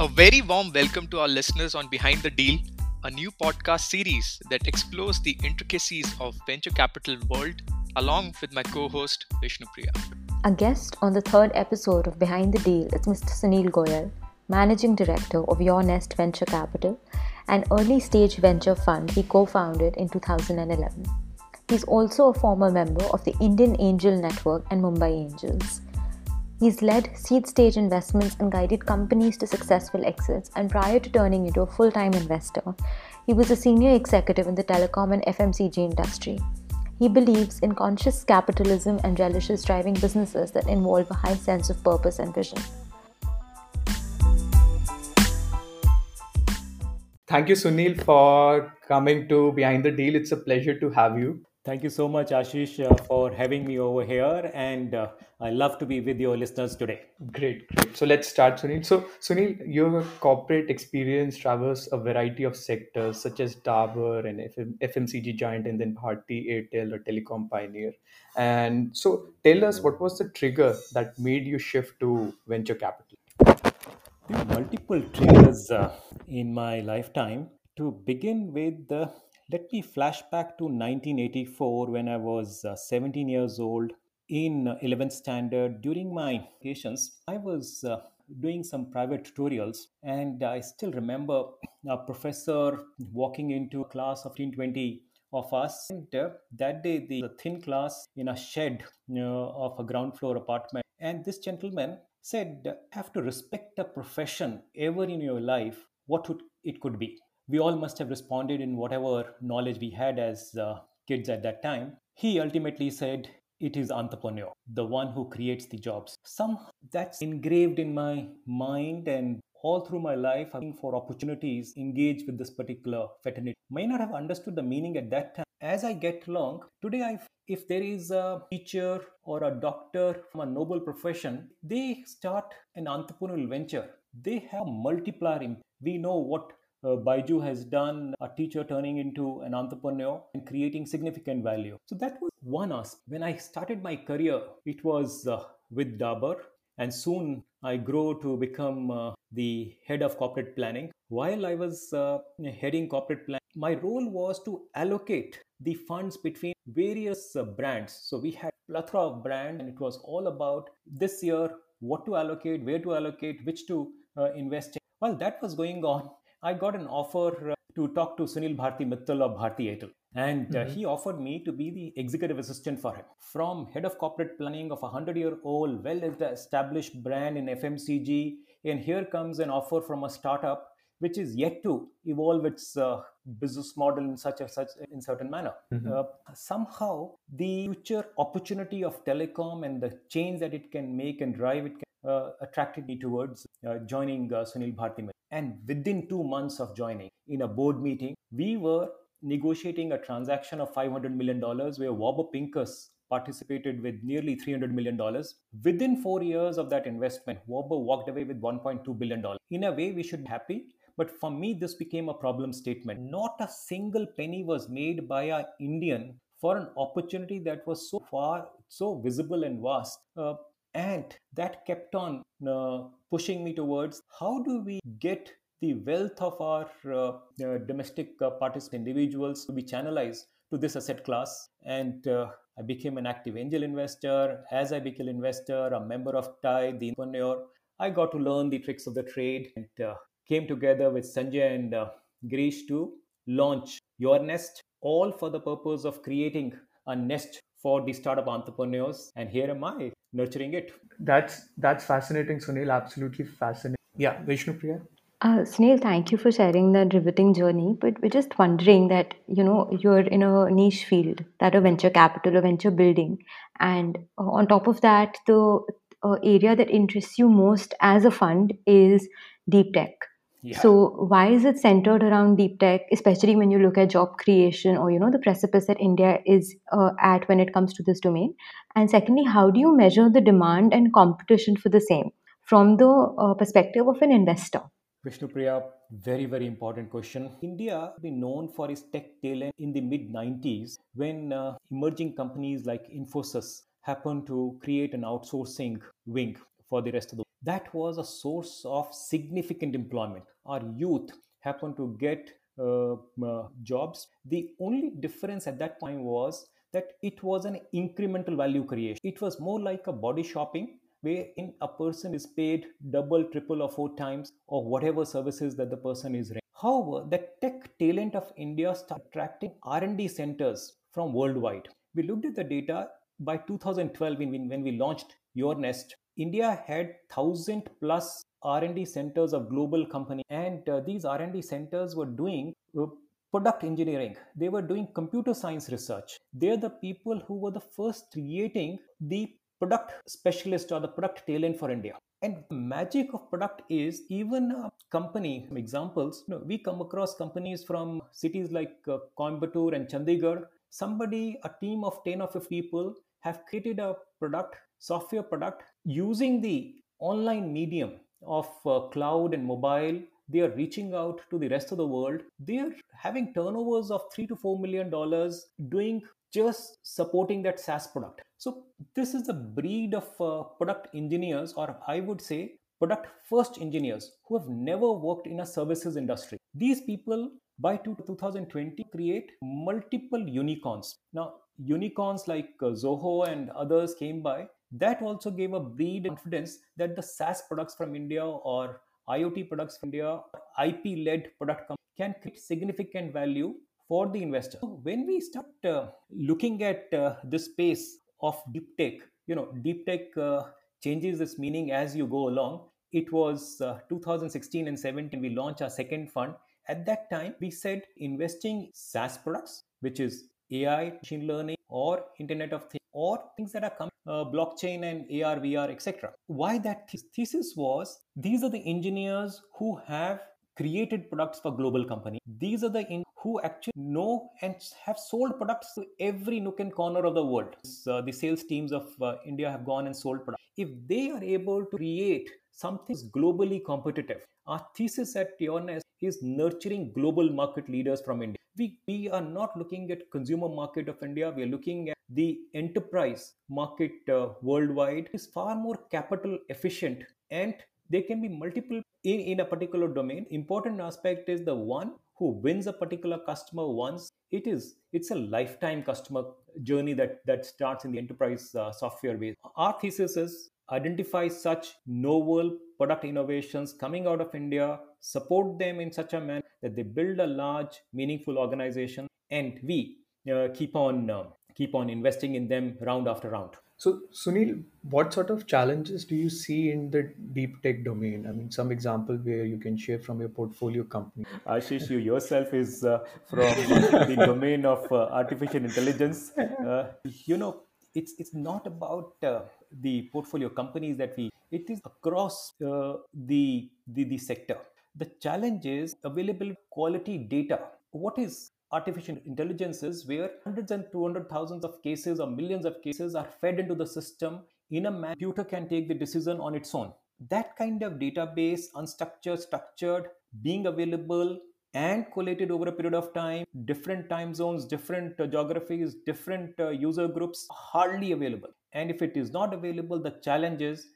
A very warm welcome to our listeners on Behind the Deal, a new podcast series that explores the intricacies of venture capital world along with my co-host Vishnu Priya. A guest on the third episode of Behind the Deal is Mr. Sunil Goyal, Managing Director of Your Nest Venture Capital, an early stage venture fund he co-founded in 2011. He's also a former member of the Indian Angel Network and Mumbai Angels. He's led seed stage investments and guided companies to successful exits. And prior to turning into a full time investor, he was a senior executive in the telecom and FMCG industry. He believes in conscious capitalism and relishes driving businesses that involve a high sense of purpose and vision. Thank you, Sunil, for coming to Behind the Deal. It's a pleasure to have you. Thank you so much, Ashish, uh, for having me over here. And uh, I love to be with your listeners today. Great, great. So let's start, Sunil. So, Sunil, your corporate experience travels a variety of sectors such as Dabur and FM, FMCG giant, and then Bharti Airtel or telecom pioneer. And so, tell us what was the trigger that made you shift to venture capital? multiple triggers uh, in my lifetime. To begin with, the let me flash back to 1984 when I was uh, 17 years old in 11th standard. During my patients, I was uh, doing some private tutorials, and I still remember a professor walking into a class of 20 of us. And uh, that day, the thin class in a shed you of a ground floor apartment. And this gentleman said, Have to respect a profession ever in your life, what would it could be we all must have responded in whatever knowledge we had as uh, kids at that time. He ultimately said, it is entrepreneur, the one who creates the jobs. Some that's engraved in my mind and all through my life, looking for opportunities, engage with this particular fraternity. May not have understood the meaning at that time. As I get along, today I've, if there is a teacher or a doctor from a noble profession, they start an entrepreneurial venture. They have multiplier. We know what uh, Byju has done a teacher turning into an entrepreneur and creating significant value. So that was one aspect. When I started my career, it was uh, with Dabur, and soon I grew to become uh, the head of corporate planning. While I was uh, heading corporate planning, my role was to allocate the funds between various uh, brands. So we had plethora of brands, and it was all about this year what to allocate, where to allocate, which to uh, invest in. While that was going on, I got an offer uh, to talk to Sunil Bharti Mittal of Bharti Airtel. And uh, mm-hmm. he offered me to be the executive assistant for him. From head of corporate planning of a 100 year old, well established brand in FMCG. And here comes an offer from a startup which is yet to evolve its uh, business model in such a such in certain manner. Mm-hmm. Uh, somehow, the future opportunity of telecom and the change that it can make and drive it can, uh, attracted me towards uh, joining uh, Sunil Bharti. And within two months of joining, in a board meeting, we were negotiating a transaction of $500 million where Warburg Pincus participated with nearly $300 million. Within four years of that investment, Warburg walked away with $1.2 billion. In a way, we should be happy. But for me, this became a problem statement. Not a single penny was made by an Indian for an opportunity that was so far, so visible and vast. Uh, and that kept on uh, pushing me towards how do we get the wealth of our uh, uh, domestic uh, individuals to be channelized to this asset class. And uh, i became an active angel investor. As i became an investor a member of TIE the entrepreneur i got to learn the tricks of the trade and uh, came together with sanjay and girish to launch your nest all for the purpose of creating a nest for the startup entrepreneurs. And here am i nurturing it that's that's fascinating sunil absolutely fascinating yeah vishnu priya uh, Sunil, thank you for sharing that riveting journey. But we're just wondering that you know you're in a niche field, that of venture capital or venture building, and uh, on top of that, the uh, area that interests you most as a fund is deep tech. Yeah. So why is it centered around deep tech, especially when you look at job creation or you know the precipice that India is uh, at when it comes to this domain? And secondly, how do you measure the demand and competition for the same from the uh, perspective of an investor? Vishnu Priya, very, very important question. India has been known for its tech talent in the mid 90s when uh, emerging companies like Infosys happened to create an outsourcing wing for the rest of the world. that was a source of significant employment. Our youth happened to get uh, uh, jobs. The only difference at that point was that it was an incremental value creation. It was more like a body shopping wherein a person is paid double, triple, or four times of whatever services that the person is renting. However, the tech talent of India started attracting R&D centers from worldwide. We looked at the data by 2012 when, when we launched Your Nest. India had 1000 plus R&D centers of global companies and uh, these R&D centers were doing uh, product engineering they were doing computer science research they're the people who were the first creating the product specialist or the product talent for India. And the magic of product is even a company examples. You know, we come across companies from cities like uh, Coimbatore and Chandigarh. Somebody, a team of 10 or 15 people have created a product, software product using the online medium of uh, cloud and mobile they are reaching out to the rest of the world they are having turnovers of 3 to 4 million dollars doing just supporting that SaaS product. So this is a breed of uh, product engineers, or I would say product first engineers who have never worked in a services industry. These people by 2020 create multiple unicorns. Now, unicorns like uh, Zoho and others came by. That also gave a breed confidence that the SaaS products from India or IoT products from India, IP led product can create significant value for the investor. So when we start uh, looking at uh, this space of deep tech, you know, deep tech uh, changes its meaning as you go along. It was uh, 2016 and 17 we launched our second fund. At that time, we said investing SaaS products, which is AI, machine learning, or Internet of Things, or things that are coming, uh, blockchain and AR, VR, etc. Why that th- thesis was these are the engineers who have created products for global companies. These are the in- who actually know and have sold products to every nook and corner of the world. Uh, the sales teams of uh, India have gone and sold products. If they are able to create something globally competitive, our thesis at Yournest is nurturing global market leaders from India. We, we are not looking at consumer market of India. We are looking at the enterprise market uh, worldwide. is far more capital efficient and there can be multiple in, in a particular domain important aspect is the one who wins a particular customer once it is it's a lifetime customer journey that that starts in the enterprise uh, software base our thesis is identify such novel product innovations coming out of india support them in such a manner that they build a large meaningful organization and we uh, keep on uh, keep on investing in them round after round So, Sunil, what sort of challenges do you see in the deep tech domain? I mean, some example where you can share from your portfolio company. Ashish, you yourself is uh, from the domain of uh, artificial intelligence. Uh, you know, it's it's not about uh, the portfolio companies that we. It is across uh, the, the the sector. The challenge is available quality data. What is artificial intelligences where hundreds and 200 thousands of cases or millions of cases are fed into the system in a computer can take the decision on its own that kind of database unstructured structured being available and collated over a period of time different time zones different uh, geographies different uh, user groups hardly available and if it is not available the challenge is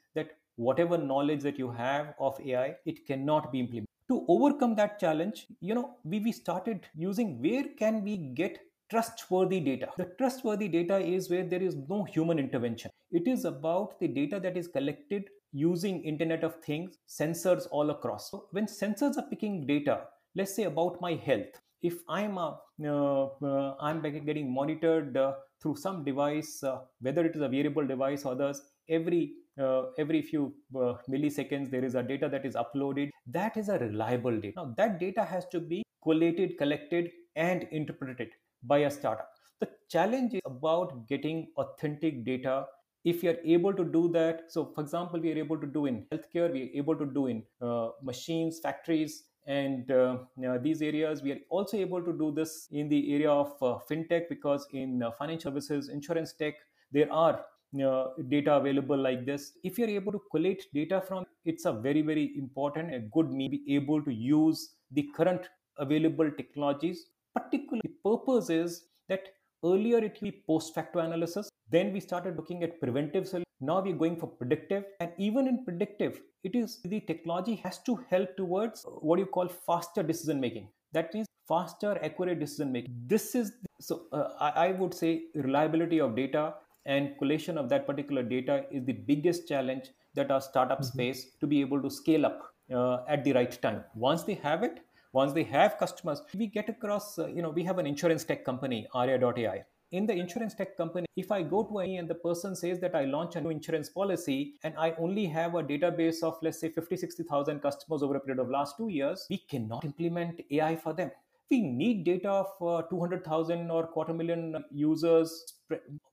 whatever knowledge that you have of ai it cannot be implemented. To overcome that challenge you know we, we started using where can we get trustworthy data. The trustworthy data is where there is no human intervention. It is about the data that is collected using internet of things sensors all across. So when sensors are picking data let's say about my health if i'm a, uh, uh, i'm getting monitored uh, through some device uh, whether it is a wearable device or others every uh, every few uh, milliseconds there is a data that is uploaded. That is a reliable data. Now that data has to be collated collected and interpreted by a startup. The challenge is about getting authentic data. If you are able to do that so for example we are able to do in healthcare we are able to do in uh, machines factories and uh, these areas. We are also able to do this in the area of uh, fintech because in uh, financial services insurance tech there are uh, data available like this if you're able to collate data from it's a very very important a good me be able to use the current available technologies particularly the purpose is that Earlier, it would be post facto analysis. Then we started looking at preventive solutions. Now we're going for predictive. And even in predictive, it is the technology has to help towards what you call faster decision making. That means faster, accurate decision making. This is so uh, I, I would say reliability of data and collation of that particular data is the biggest challenge that our startup mm-hmm. space to be able to scale up uh, at the right time. Once they have it, once they have customers, we get across, uh, you know, we have an insurance tech company, Arya.ai. In the insurance tech company, if I go to any and the person says that I launch a new insurance policy and I only have a database of, let's say, 50, 60,000 customers over a period of last two years, we cannot implement AI for them we need data of uh, 200,000 or quarter million users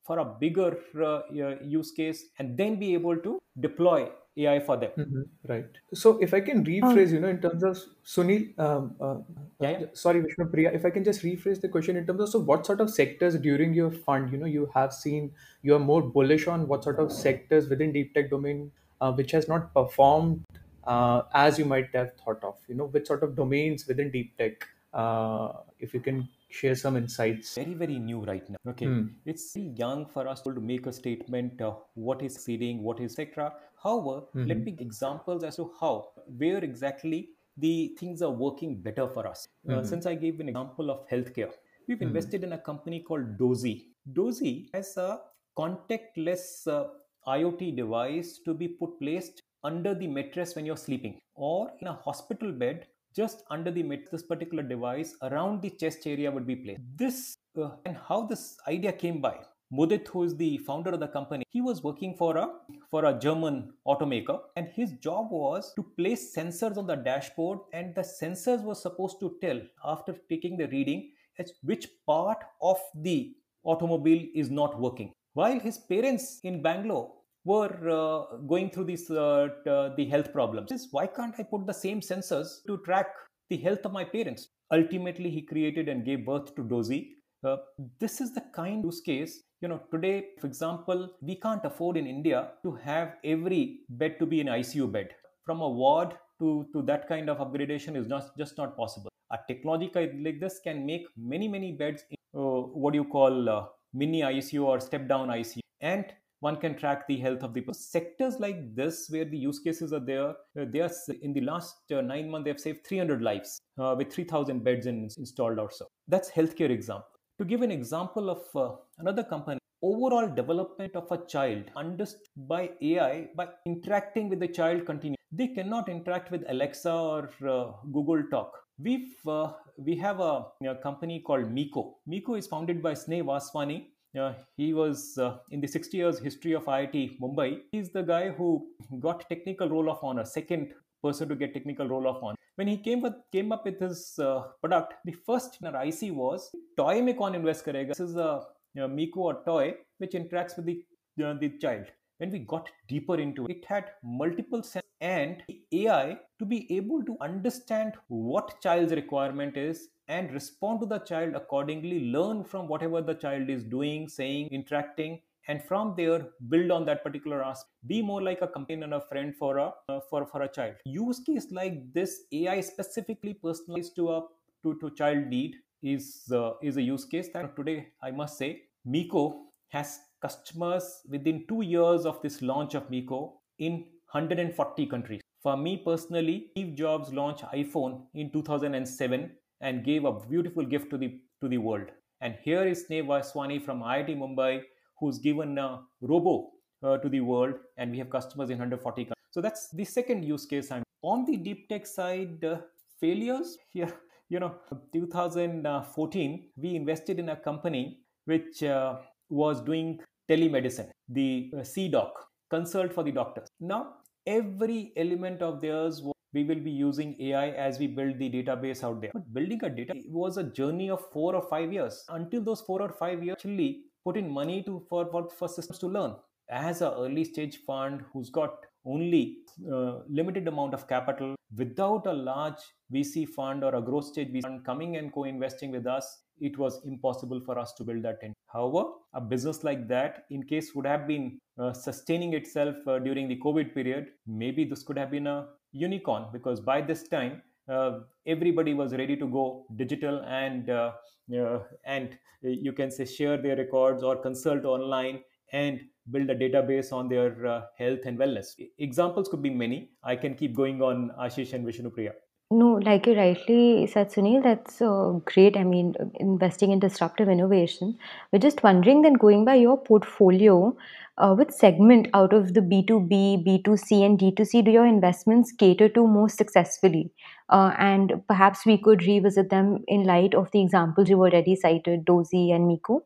for a bigger uh, use case and then be able to deploy AI for them. Mm-hmm. Right. So if I can rephrase, oh. you know, in terms of Sunil, um, uh, yeah, yeah. sorry, Vishnu Priya, if I can just rephrase the question in terms of so what sort of sectors during your fund, you know, you have seen you are more bullish on what sort of sectors within deep tech domain uh, which has not performed uh, as you might have thought of, you know, which sort of domains within deep tech uh, if you can share some insights very very new right now okay mm. it's young for us to make a statement of what is seeding what is etc however mm-hmm. let me examples as to how where exactly the things are working better for us uh, mm-hmm. uh, since i gave an example of healthcare we've mm-hmm. invested in a company called Dozee Dozee has a contactless uh, iot device to be put placed under the mattress when you're sleeping or in a hospital bed just under the mid this particular device around the chest area would be placed this uh, and how this idea came by Mudit, who is the founder of the company, he was working for a for a German automaker, and his job was to place sensors on the dashboard, and the sensors were supposed to tell after taking the reading as which part of the automobile is not working. While his parents in Bangalore were uh, going through this uh, t- the health problems. Is why can't i put the same sensors to track the health of my parents? Ultimately he created and gave birth to Dozee. Uh, this is the kind use case you know today for example we can't afford in india to have every bed to be an icu bed. From a ward to to that kind of upgradation is not just not possible. A technology like this can make many many beds in, uh, what do you call uh, mini icu or step down icu and one can track the health of the person. Sectors like this, where the use cases are there, uh, they are in the last uh, nine months, they have saved 300 lives uh, with 3,000 beds in, installed or so. That's healthcare example. To give an example of uh, another company, overall development of a child understood by AI by interacting with the child continues. They cannot interact with Alexa or uh, Google Talk. We've uh, we have a, a, company called Miko. Miko is founded by Sneh Vaswani, uh, he was uh, in the 60 years history of IIT Mumbai. He's the guy who got technical roll of honor, second person to get technical roll of honor. When he came with, came up with his uh, product, the first in our IC was toy me kon invest karega. This is a you know, Miko or toy which interacts with the you know, the child. When we got deeper into it, it had multiple sensors and AI to be able to understand what child's requirement is and respond to the child accordingly, learn from whatever the child is doing, saying, interacting, and from there build on that particular aspect. Be more like a companion and a friend for a uh, for for a child. Use case like this, AI specifically personalized to a to, to child need is uh, is a use case that today I must say Miko has customers within two years of this launch of Miko in 140 countries. For me personally, Steve Jobs launched iPhone in 2007 and gave a beautiful gift to the to the world. And here is Sneh Vaswani from IIT Mumbai, who's given a robo uh, to the world, and we have customers in 140 countries. So that's the second use case. I'm on the deep tech side. Uh, failures here, you know, 2014, we invested in a company which uh, was doing telemedicine, the uh, CDoc, consult for the doctors. Now, every element of theirs we will be using AI as we build the database out there. But building a data was a journey of four or five years. Until those four or five years, actually put in money to for, for, for systems to learn. As a early stage fund who's got only uh, limited amount of capital without a large VC fund or a growth stage VC fund coming and co-investing with us, it was impossible for us to build that. In. However, a business like that, in case would have been uh, sustaining itself uh, during the COVID period, maybe this could have been a unicorn because by this time uh, everybody was ready to go digital and uh, uh, and you can say share their records or consult online and build a database on their uh, health and wellness. Examples could be many. I can keep going on Ashish and Vishnupriya. No, like you rightly said, Sunil, that's uh, great. I mean, investing in disruptive innovation. We're just wondering then, going by your portfolio, uh, which segment out of the B2B, B2C, and D2C do your investments cater to most successfully? Uh, and perhaps we could revisit them in light of the examples you already cited, Dozee and Miko.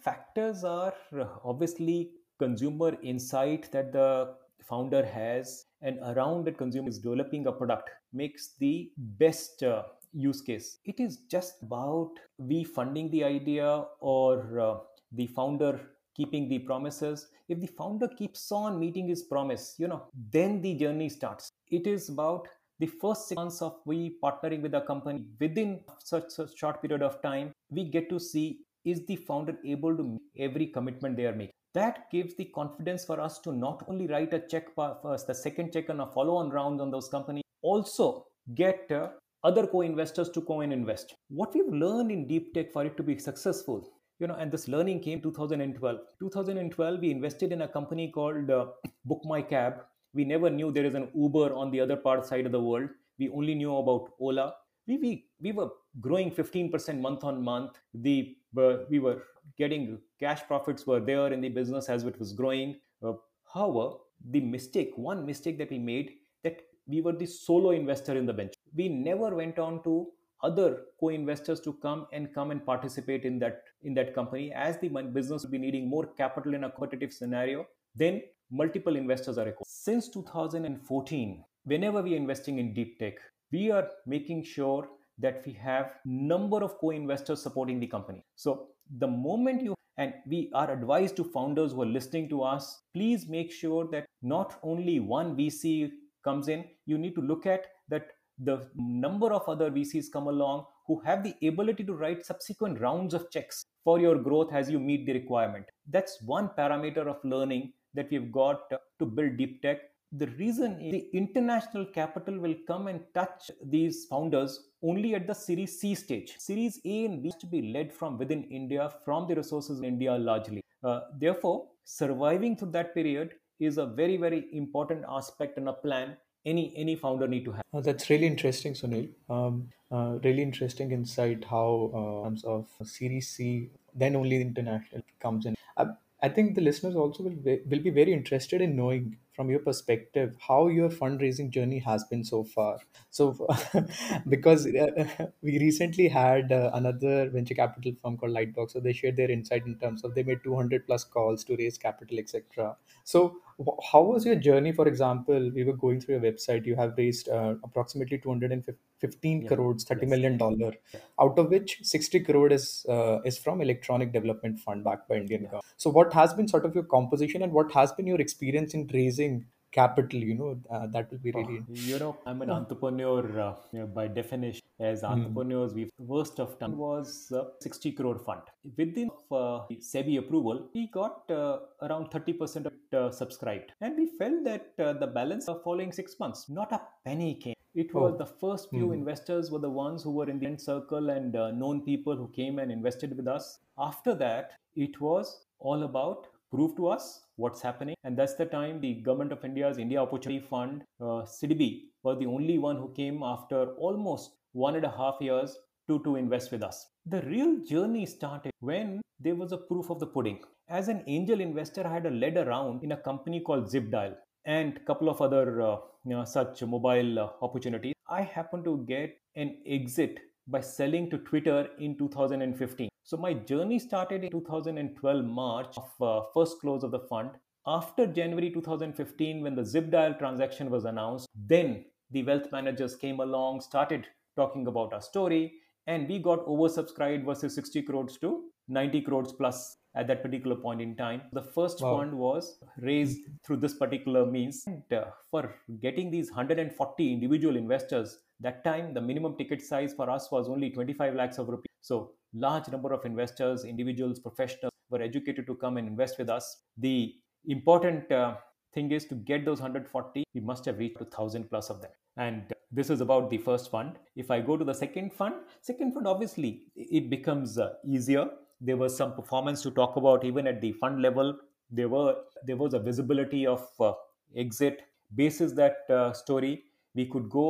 Factors are obviously consumer insight that the founder has and around that consumer is developing a product makes the best uh, use case. It is just about we funding the idea or uh, the founder keeping the promises. If the founder keeps on meeting his promise you know then the journey starts. It is about the first six months of we partnering with a company. Within such a short period of time we get to see is the founder able to meet every commitment they are making that gives the confidence for us to not only write a check first the second check and a follow-on round on those companies also get uh, other co-investors to co-invest. What we've learned in deep tech for it to be successful you know and this learning came 2012 2012 we invested in a company called uh, book my cab. We never knew there is an uber on the other part side of the world. We only knew about ola. We, we, we were growing 15% month on month. The uh, we were getting cash profits were there in the business as it was growing. Uh, however the mistake one mistake that we made that we were the solo investor in the venture. We never went on to other co-investors to come and come and participate in that in that company. As the business will be needing more capital in a competitive scenario then multiple investors are required. Since 2014 whenever we are investing in deep tech we are making sure that we have number of co-investors supporting the company. So the moment you and we are advised to founders who are listening to us please make sure that not only one vc comes in. You need to look at that the number of other vcs come along who have the ability to write subsequent rounds of checks for your growth as you meet the requirement. That's one parameter of learning that we've got to build deep tech the reason is the international capital will come and touch these founders only at the Series C stage. Series A and B to be led from within India, from the resources in India largely. Uh, therefore, surviving through that period is a very, very important aspect and a plan any any founder need to have. Oh, that's really interesting, Sunil. Um, uh, really interesting insight how uh, terms of Series C, then only international comes in. Uh, I think the listeners also will will be very interested in knowing from your perspective how your fundraising journey has been so far. So, because uh, we recently had uh, another venture capital firm called Lightbox, so they shared their insight in terms of they made 200 plus calls to raise capital, etc. So, how was your journey? For example, we were going through your website. You have raised uh, approximately 215 yeah. crores, thirty yes. million dollar, yeah. out of which 60 crore is uh, is from Electronic Development Fund backed by Indian yeah. government. So, what has been sort of your composition, and what has been your experience in raising capital you know uh, that will be really oh, you know i'm an entrepreneur uh, you know, by definition as hmm. entrepreneurs mm. we worst of time was uh, 60 crore fund within uh, sebi approval we got uh, around 30% of it uh, subscribed and we felt that the balance of following 6 months not a penny came it was oh. the first few mm. investors were the ones who were in the end circle and known people who came and invested with us after that it was all about prove to us what's happening. And that's the time the government of India's India Opportunity Fund, uh, SIDBI, was the only one who came after almost one and a half years to, to invest with us. The real journey started when there was a proof of the pudding. As an angel investor, I had a led around in a company called Zipdial and a couple of other uh, you know, such mobile uh, opportunities. I happened to get an exit by selling to Twitter in 2015. So my journey started in 2012 March of uh, first close of the fund. After January 2015, when the Zipdial transaction was announced, then the wealth managers came along, started talking about our story, and we got oversubscribed versus 60 crores to 90 crores plus at that particular point in time. The first wow. fund was raised through this particular means. And, uh, for getting these 140 individual investors, that time the minimum ticket size for us was only 25 lakhs of rupees. So large number of investors, individuals, professionals were educated to come and invest with us. The important uh, thing is to get those 140, we must have reached 1000 plus of them. And this is about the first fund if i go to the second fund second fund obviously it becomes uh, easier there was some performance to talk about even at the fund level there were there was a visibility of uh, exit basis that uh, story we could go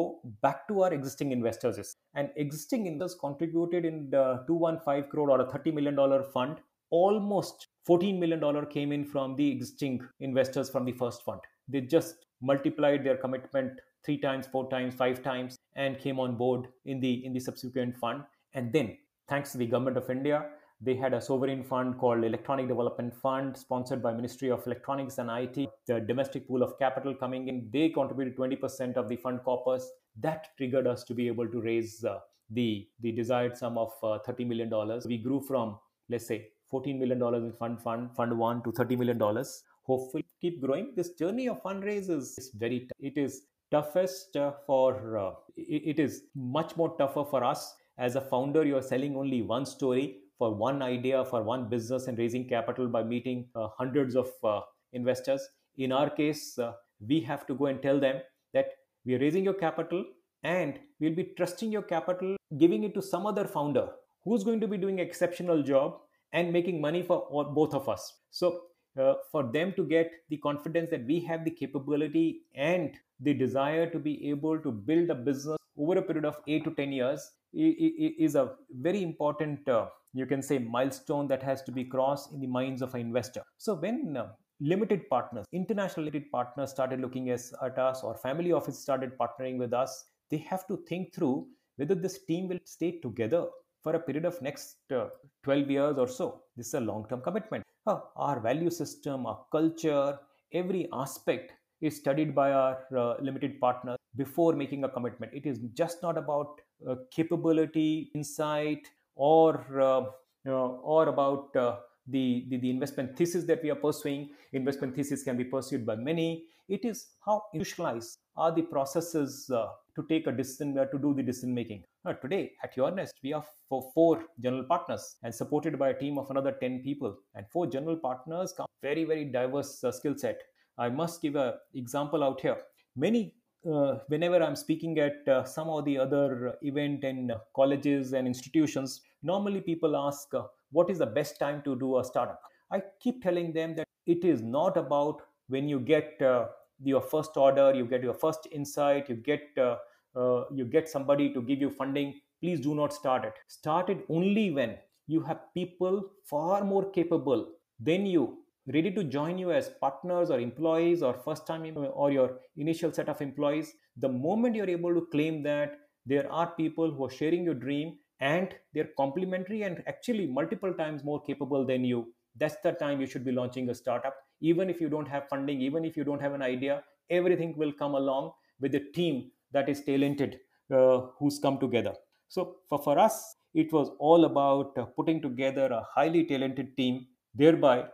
back to our existing investors and existing investors contributed in the 215 crore or a 30 million dollar fund. Almost 14 million dollar came in from the existing investors from the first fund. They just multiplied their commitment three times four times five times and came on board in the in the subsequent fund. And then thanks to the government of india they had a sovereign fund called electronic development fund sponsored by ministry of electronics and it the domestic pool of capital coming in they contributed 20% of the fund corpus. That triggered us to be able to raise uh, the the desired sum of uh, 30 million dollars. We grew from let's say 14 million dollars in fund fund fund 1 to 30 million dollars. Hopefully keep growing. This journey of fundraisers is very it is toughest uh, for uh, it is much more tougher for us. As a founder you are selling only one story for one idea for one business and raising capital by meeting uh, hundreds of uh, investors. In our case uh, we have to go and tell them that we are raising your capital and we'll be trusting your capital giving it to some other founder who's going to be doing exceptional job and making money for all, both of us. So uh, for them to get the confidence that we have the capability and the desire to be able to build a business over a period of 8 to 10 years is a very important uh, you can say milestone that has to be crossed in the minds of an investor. So when uh, limited partners international limited partners started looking at us or family office started partnering with us they have to think through whether this team will stay together for a period of next uh, 12 years or so. This is a long term commitment. Uh, our value system our culture every aspect is studied by our uh, limited partners before making a commitment. It is just not about capability insight or uh, or about uh, the, the, the investment thesis that we are pursuing. Investment thesis can be pursued by many. It is how institutionalized are the processes uh, to take a decision uh, to do the decision making. Uh, today at Yournest we have for four general partners and supported by a team of another 10 people. And four general partners come very very diverse skill set. I must give an example out here. Many uh, whenever I'm speaking at uh, some of the other event and colleges and institutions, normally people ask, uh, what is the best time to do a startup? I keep telling them that it is not about when you get uh, your first order, you get your first insight, you get uh, uh, you get somebody to give you funding. Please do not start it. Start it only when you have people far more capable than you ready to join you as partners or employees or first time or your initial set of employees the moment you're able to claim that there are people who are sharing your dream and they're complementary and actually multiple times more capable than you that's the time you should be launching a startup. Even if you don't have funding even if you don't have an idea everything will come along with a team that is talented uh, who's come together. So for, for us it was all about uh, putting together a highly talented team thereby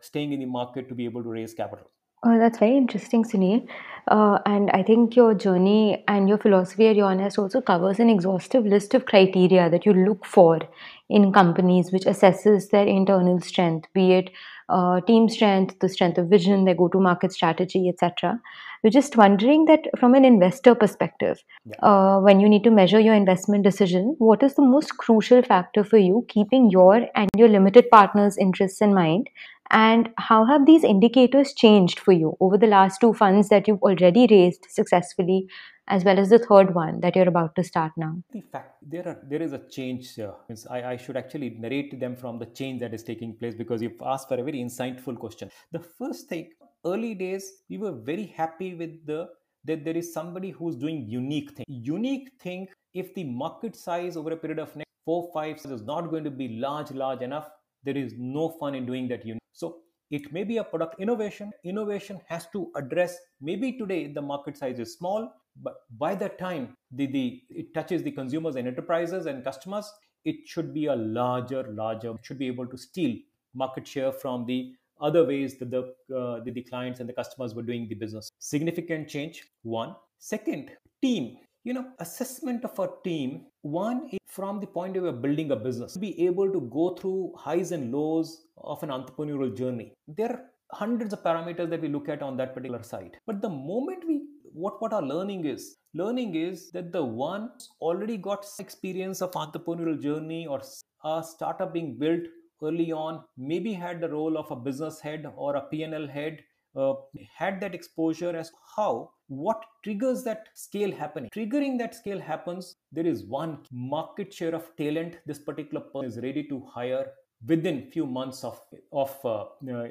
staying in the market to be able to raise capital. Oh, that's very interesting, Sunil. Uh, and I think your journey and your philosophy at Yournest also covers an exhaustive list of criteria that you look for in companies, which assesses their internal strength, be it uh, team strength, the strength of vision, their go-to-market strategy, etc. We're just wondering that from an investor perspective, yeah. uh, when you need to measure your investment decision, what is the most crucial factor for you, keeping your and your limited partners' interests in mind, and how have these indicators changed for you over the last two funds that you've already raised successfully, as well as the third one that you're about to start now? In fact, there are there is a change. Uh, I, I should actually narrate them from the change that is taking place because you've asked for a very insightful question. The first thing, early days, we were very happy with the that there is somebody who's doing unique thing. Unique thing. If the market size over a period of next four five is not going to be large large enough there is no fun in doing that unit so it may be a product innovation innovation has to address maybe today the market size is small but by the time the, the it touches the consumers and enterprises and customers it should be a larger larger should be able to steal market share from the other ways that the, uh, the, the clients and the customers were doing the business. Significant change one. Second team. You know assessment of a team one from the point of view of building a business. Be able to go through highs and lows of an entrepreneurial journey. There are hundreds of parameters that we look at on that particular side but the moment we what what our learning is. Learning is that the one already got experience of entrepreneurial journey or a startup being built early on maybe had the role of a business head or a pnl head uh, had that exposure as how what triggers that scale happening. Triggering that scale happens there is one market share of talent this particular person is ready to hire within few months of of uh,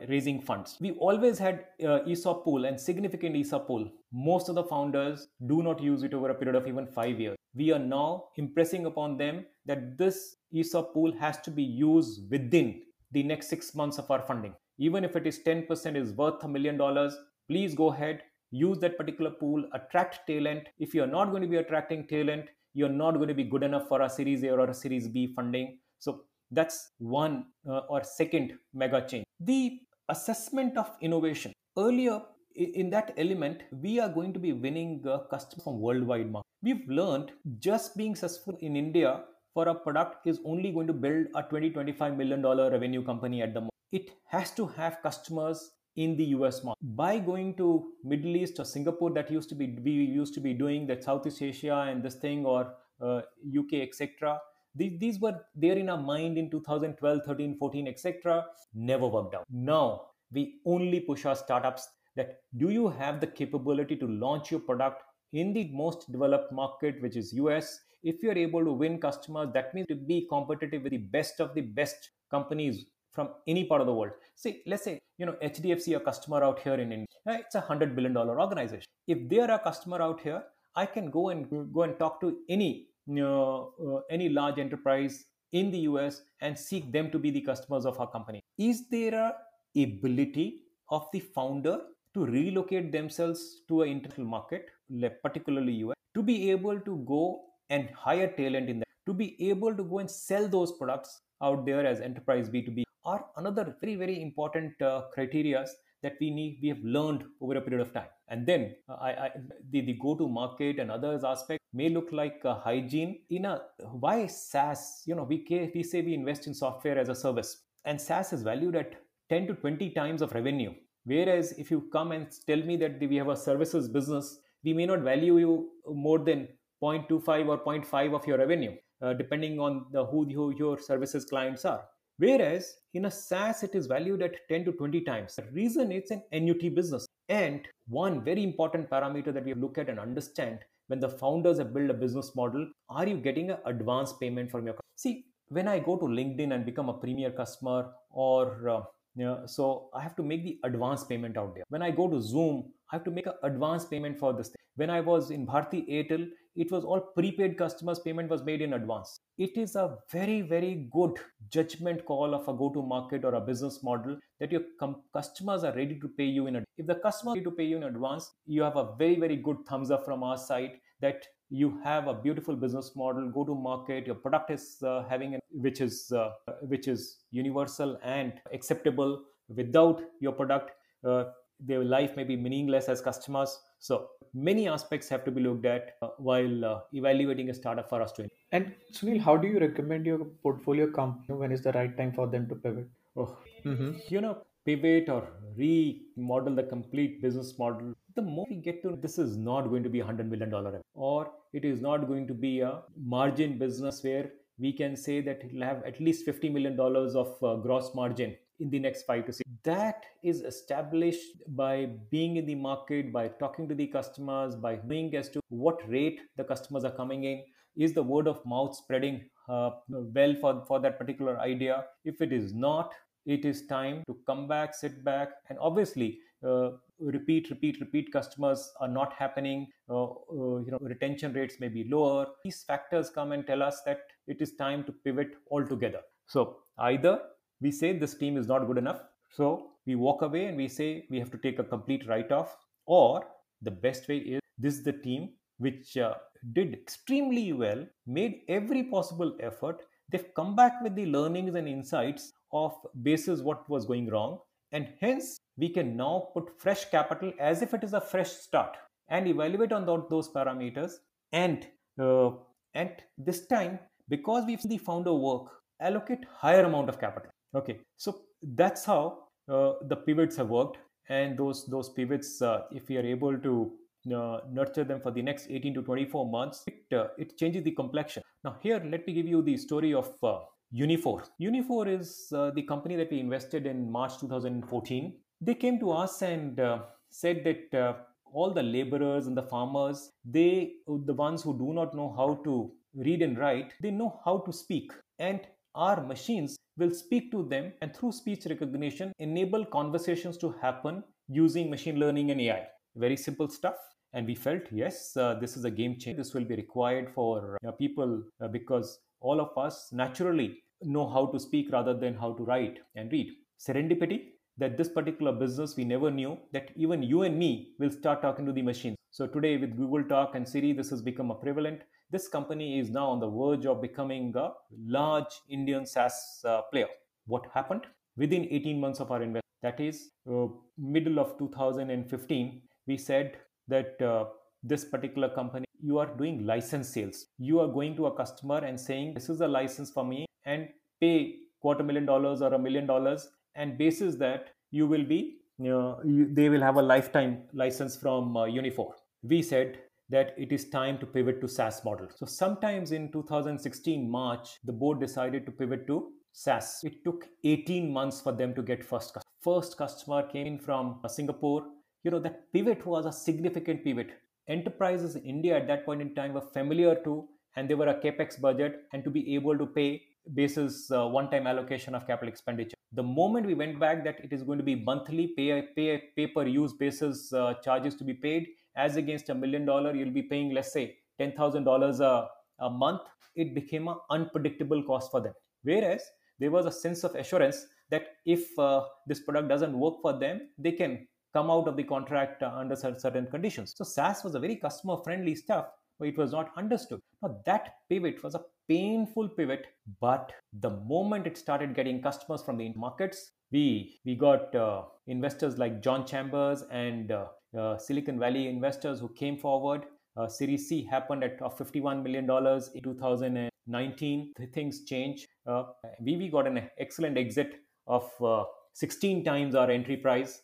raising funds. We always had uh, esop pool and significant esop pool. Most of the founders do not use it over a period of even 5 years. We are now impressing upon them that this esop pool has to be used within the next 6 months of our funding. Even if it is 10% is worth a million dollars please go ahead use that particular pool attract talent. If you're not going to be attracting talent you're not going to be good enough for a series a or a series b funding. So that's one uh, or second mega change. The assessment of innovation. Earlier, in that element, we are going to be winning uh, customers from worldwide market. We've learned just being successful in India for a product is only going to build a 20 25 million dollar revenue company at the moment. It has to have customers in the US market. By going to Middle East or Singapore, that used to be we used to be doing that Southeast Asia and this thing or uh, UK etc these, these were there in our mind in 2012 13 14 etc never worked out. Now we only push our startups that do you have the capability to launch your product in the most developed market which is us if you're able to win customers that means to be competitive with the best of the best companies from any part of the world. See let's say you know hdfc a customer out here in india eh, it's a 100 billion dollar organization. If they are a customer out here i can go and go and talk to any any large enterprise in the US and seek them to be the customers of our company. Is there a ability of the founder to relocate themselves to an international market, particularly US, to be able to go and hire talent in that, to be able to go and sell those products out there as enterprise B2B are another very, very important uh, criteria that we need we have learned over a period of time and then uh, I, I, the, the go to market and others aspect may look like hygiene in a why SaaS you know we, we say we invest in software as a service and SaaS is valued at 10 to 20 times of revenue whereas if you come and tell me that we have a services business we may not value you more than 0.25 or 0.5 of your revenue uh, depending on the who, who your services clients are Whereas in a SaaS, it is valued at 10 to 20 times. The reason it's an annuity business. And one very important parameter that we look at and understand when the founders have built a business model, are you getting an advance payment from your See, when I go to LinkedIn and become a premier customer or uh, yeah, so I have to make the advance payment out there. When I go to Zoom, I have to make an advance payment for this. Thing. When I was in Bharti Airtel, it was all prepaid customers payment was made in advance it is a very very good judgment call of a go to market or a business model that your com- customers are ready to pay you in advance if the customer ready to pay you in advance you have a very very good thumbs up from our side that you have a beautiful business model go to market your product is uh, having an, which is uh, which is universal and acceptable without your product uh, their life may be meaningless as customers so many aspects have to be looked at uh, while uh, evaluating a startup for us to. And Sunil, how do you recommend your portfolio company when is the right time for them to pivot? Oh, mm-hmm. you know, pivot or remodel the complete business model. The more we get to this is not going to be a hundred million dollar or it is not going to be a margin business where we can say that it'll have at least $50 million of uh, gross margin in the next five to six. That is established by being in the market, by talking to the customers, by knowing as to what rate the customers are coming in. Is the word of mouth spreading uh, well for, for that particular idea? If it is not, it is time to come back, sit back, and obviously uh, repeat, repeat, repeat customers are not happening. Uh, uh, you know, retention rates may be lower. These factors come and tell us that it is time to pivot altogether. So either we say this team is not good enough. So we walk away and we say we have to take a complete write off. Or the best way is this is the team which uh, did extremely well, made every possible effort. They've come back with the learnings and insights of basis what was going wrong. And hence, we can now put fresh capital as if it is a fresh start and evaluate on those parameters. And uh, and this time, because we've the founder work, allocate higher amount of capital okay so that's how uh, the pivots have worked and those those pivots uh, if we are able to uh, nurture them for the next 18 to 24 months, it, uh, it changes the complexion. Now, here, let me give you the story of uh, Uniphore. Uniphore is uh, the company that we invested in March 2014. They came to us and uh, said that uh, all the laborers and the farmers, they, the ones who do not know how to read and write, they know how to speak. And our machines will speak to them and through speech recognition enable conversations to happen using machine learning and AI. Very simple stuff. And we felt, yes, uh, this is a game changer. This will be required for uh, people uh, because all of us naturally know how to speak rather than how to write and read. Serendipity that this particular business we never knew that even you and me will start talking to the machines. So today with Google Talk and Siri, this has become a prevalent. This company is now on the verge of becoming a large Indian SaaS uh, player. What happened? Within 18 months of our investment, that is uh, middle of 2015, we said that uh, this particular company, you are doing license sales. You are going to a customer and saying, This is a license for me, and pay quarter million dollars or a million dollars. And basis that you will be, you know, you, they will have a lifetime license from uh, Uniphore. We said that it is time to pivot to SaaS model. So sometimes in 2016 March, the board decided to pivot to SaaS. It took 18 months for them to get first customer. First customer came in from uh, Singapore you know that pivot was a significant pivot enterprises in india at that point in time were familiar to and they were a capex budget and to be able to pay basis uh, one time allocation of capital expenditure. The moment we went back that it is going to be monthly pay pay pay per use basis uh, charges to be paid as against a million dollar you'll be paying let's say $10000 a, a month it became an unpredictable cost for them. Whereas there was a sense of assurance that if uh, this product doesn't work for them they can come out of the contract uh, under certain conditions. So SaaS was a very customer friendly stuff, but it was not understood. Now that pivot was a painful pivot, but the moment it started getting customers from the markets, we we got uh, investors like John Chambers and uh, uh, Silicon Valley investors who came forward. Uh, Series C happened at $51 million in 2019. Things change. Uh, we, got an excellent exit of 16 times our entry price.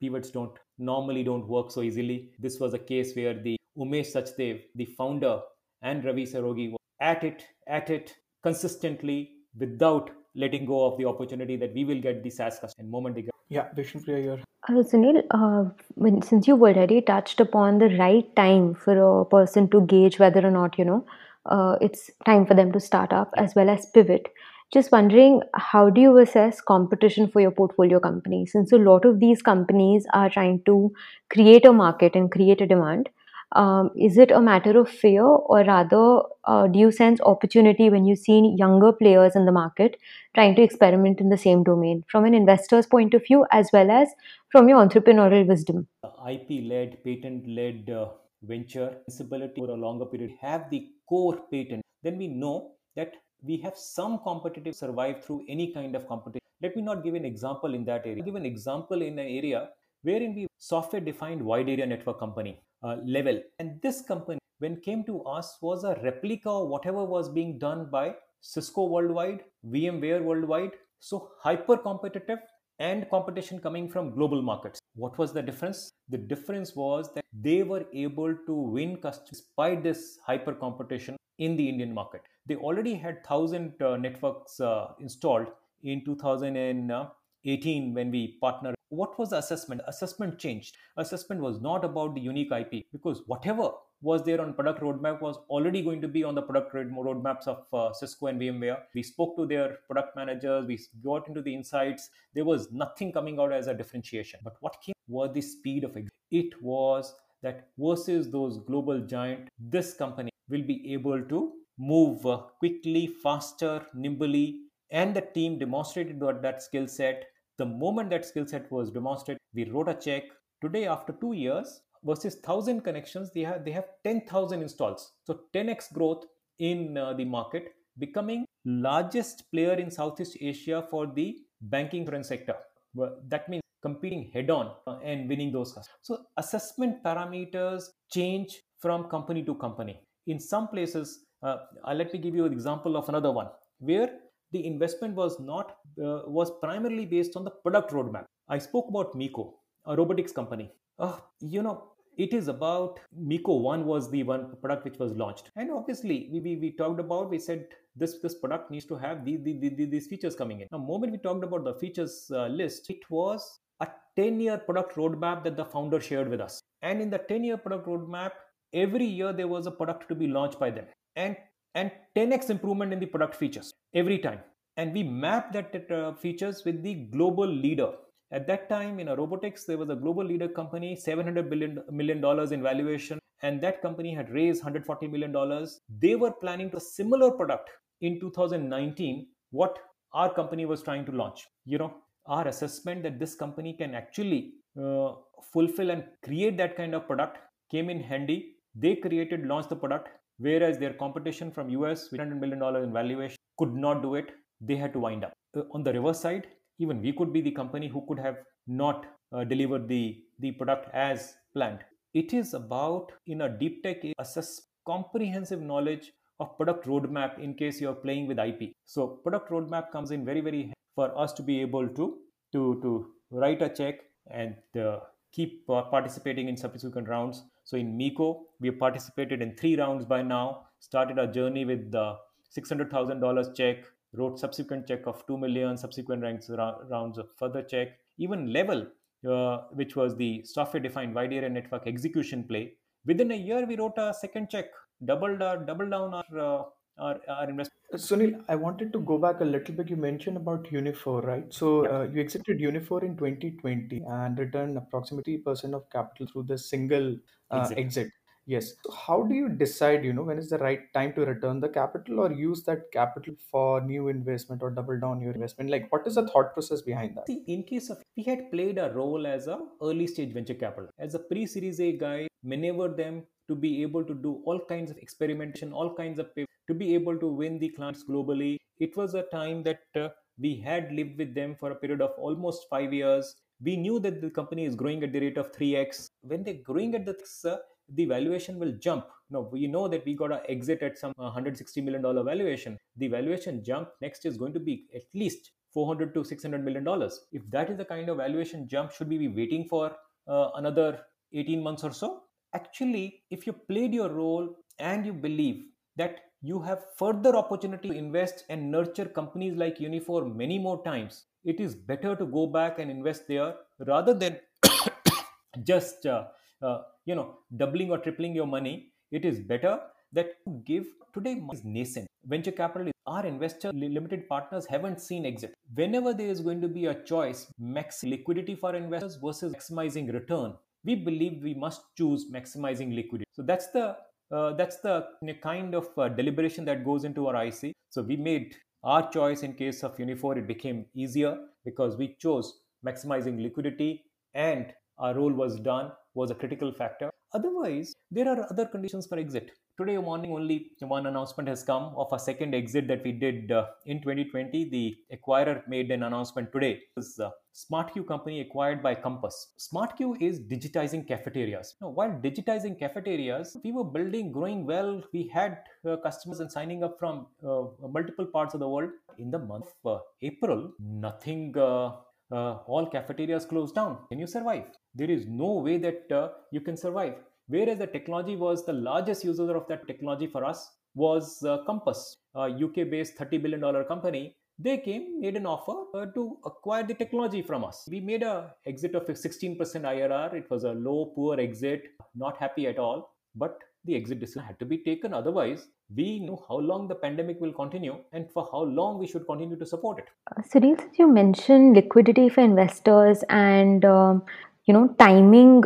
Pivots don't normally don't work so easily. This was a case where the Umesh Sachdev, the founder, and Ravi Saraogi were at it, at it consistently without letting go of the opportunity that we will get the SaaS customer and moment they get. Yeah, Vishnupriya, you're. Uh, Sunil, uh, when, since you've already touched upon the right time for a person to gauge whether or not, you know, uh, it's time for them to start up as well as pivot. Just wondering, how do you assess competition for your portfolio companies? Since a lot of these companies are trying to create a market and create a demand, um, is it a matter of fear or rather uh, do you sense opportunity when you see younger players in the market trying to experiment in the same domain from an investor's point of view as well as from your entrepreneurial wisdom ip led patent led uh, venture visibility for a longer period have the core patent then we know that we have some competitive survive through any kind of competition. Let me not give an example in that area. I'll give an example in an area wherein we software defined wide area network company uh, Lavelle. And this company, when came to us, was a replica of whatever was being done by Cisco worldwide, VMware worldwide. So hyper competitive and competition coming from global markets. What was the difference? The difference was that they were able to win customers despite this hyper competition in the Indian market. They already had 1000 uh, networks uh, installed in 2018 when we partnered. What was the assessment? Assessment changed. Assessment was not about the unique IP because whatever was there on product roadmap was already going to be on the product roadmaps of uh, Cisco and VMware. We spoke to their product managers, we got into the insights. There was nothing coming out as a differentiation. But what came was the speed of it. It was that versus those global giant, this company will be able to move quickly, faster, nimbly, and the team demonstrated that skill set. The moment that skill set was demonstrated, we wrote a check. Today, after two years, versus 1000 connections, they have they have 10,000 installs. So 10x growth in uh, the market, becoming largest player in Southeast Asia for the banking foreign sector. Well, that means competing head on uh, and winning those customers. So assessment parameters change from company to company. In some places, uh, let me give you an example of another one where the investment was not uh, was primarily based on the product roadmap. I spoke about Miko, a robotics company. Uh, you know, it is about Miko 1 was the one product which was launched. And obviously, we, we, we talked about, we said this, this product needs to have these, these, these features coming in. Now, moment we talked about the features uh, list, it was a 10 year product roadmap that the founder shared with us. And in the 10 year product roadmap, every year there was a product to be launched by them. And and 10x improvement in the product features every time. And we map that uh, features with the global leader at that time, in a robotics, there was a global leader company, 700 billion million dollars in valuation, and that company had raised 140 million dollars. They were planning a similar product in 2019. What our company was trying to launch, you know, our assessment that this company can actually uh, fulfill and create that kind of product came in handy. They created, launched the product, whereas their competition from US, 100 million dollars in valuation, could not do it. They had to wind up. Uh, on the reverse side, even we could be the company who could have not uh, delivered the the product as planned it is about in a deep tech assess comprehensive knowledge of product roadmap in case you're playing with ip so product roadmap comes in very very for us to be able to to to write a check and uh, keep uh, participating in subsequent rounds. So in miko we have participated in three rounds by now. Started our journey with the $600000 check wrote subsequent check of 2 million, subsequent ranks, rounds of further check, even Lavelle, uh, which was the software defined wide area network execution play. Within a year, we wrote a second check, doubled our, double down our, uh, our, our investment. Uh, Sunil, I wanted to go back a little bit. You mentioned about Uniphore, right? So Yeah. uh, you exited Uniphore in 2020 and returned approximately percent of capital through the single uh, Exit. exit. Yes. So how do you decide, you know, when is the right time to return the capital or use that capital for new investment or double down your investment? Like, what is the thought process behind that? See, in case of we had played a role as a early stage venture capital, as a pre-series A guy, maneuver them to be able to do all kinds of experimentation, all kinds of pivot, to be able to win the clients globally. It was a time that uh, we had lived with them for a period of almost five years. We knew that the company is growing at the rate of 3x. When they're growing at the uh, the valuation will jump. Now we know that we got to exit at some 160 million dollar valuation. The valuation jump next is going to be at least 400 to 600 million dollars. If that is the kind of valuation jump, should we be waiting for uh, another 18 months or so? Actually, if you played your role and you believe that you have further opportunity to invest and nurture companies like Uniphore many more times, it is better to go back and invest there rather than just uh, uh, you know doubling or tripling your money. It is better that you give. Today is nascent. Venture capital is our investor limited partners haven't seen exit. Whenever there is going to be a choice max liquidity for investors versus maximizing return we believe we must choose maximizing liquidity. So that's the uh, that's the kind of uh, deliberation that goes into our IC. So we made our choice in case of Uniphore. It became easier because we chose maximizing liquidity and our role was done was a critical factor. Otherwise, there are other conditions for exit. Today morning, only one announcement has come of a second exit that we did uh, in 2020. The acquirer made an announcement today. This uh, SmartQ company acquired by Compass. SmartQ is digitizing cafeterias. Now, while digitizing cafeterias, we were building, growing well. We had uh, customers and signing up from uh, multiple parts of the world. In the month of uh, April, nothing uh, all cafeterias closed down. Can you survive? There is no way that you can survive. Whereas the technology was the largest user of that technology for us was uh, Compass, a UK-based $30 billion company. They came, made an offer uh, to acquire the technology from us. We made a exit of 16% IRR. It was a low, poor exit, not happy at all. But the exit decision had to be taken. Otherwise, we know how long the pandemic will continue and for how long we should continue to support it. Uh, since you mentioned liquidity for investors and um, you know timing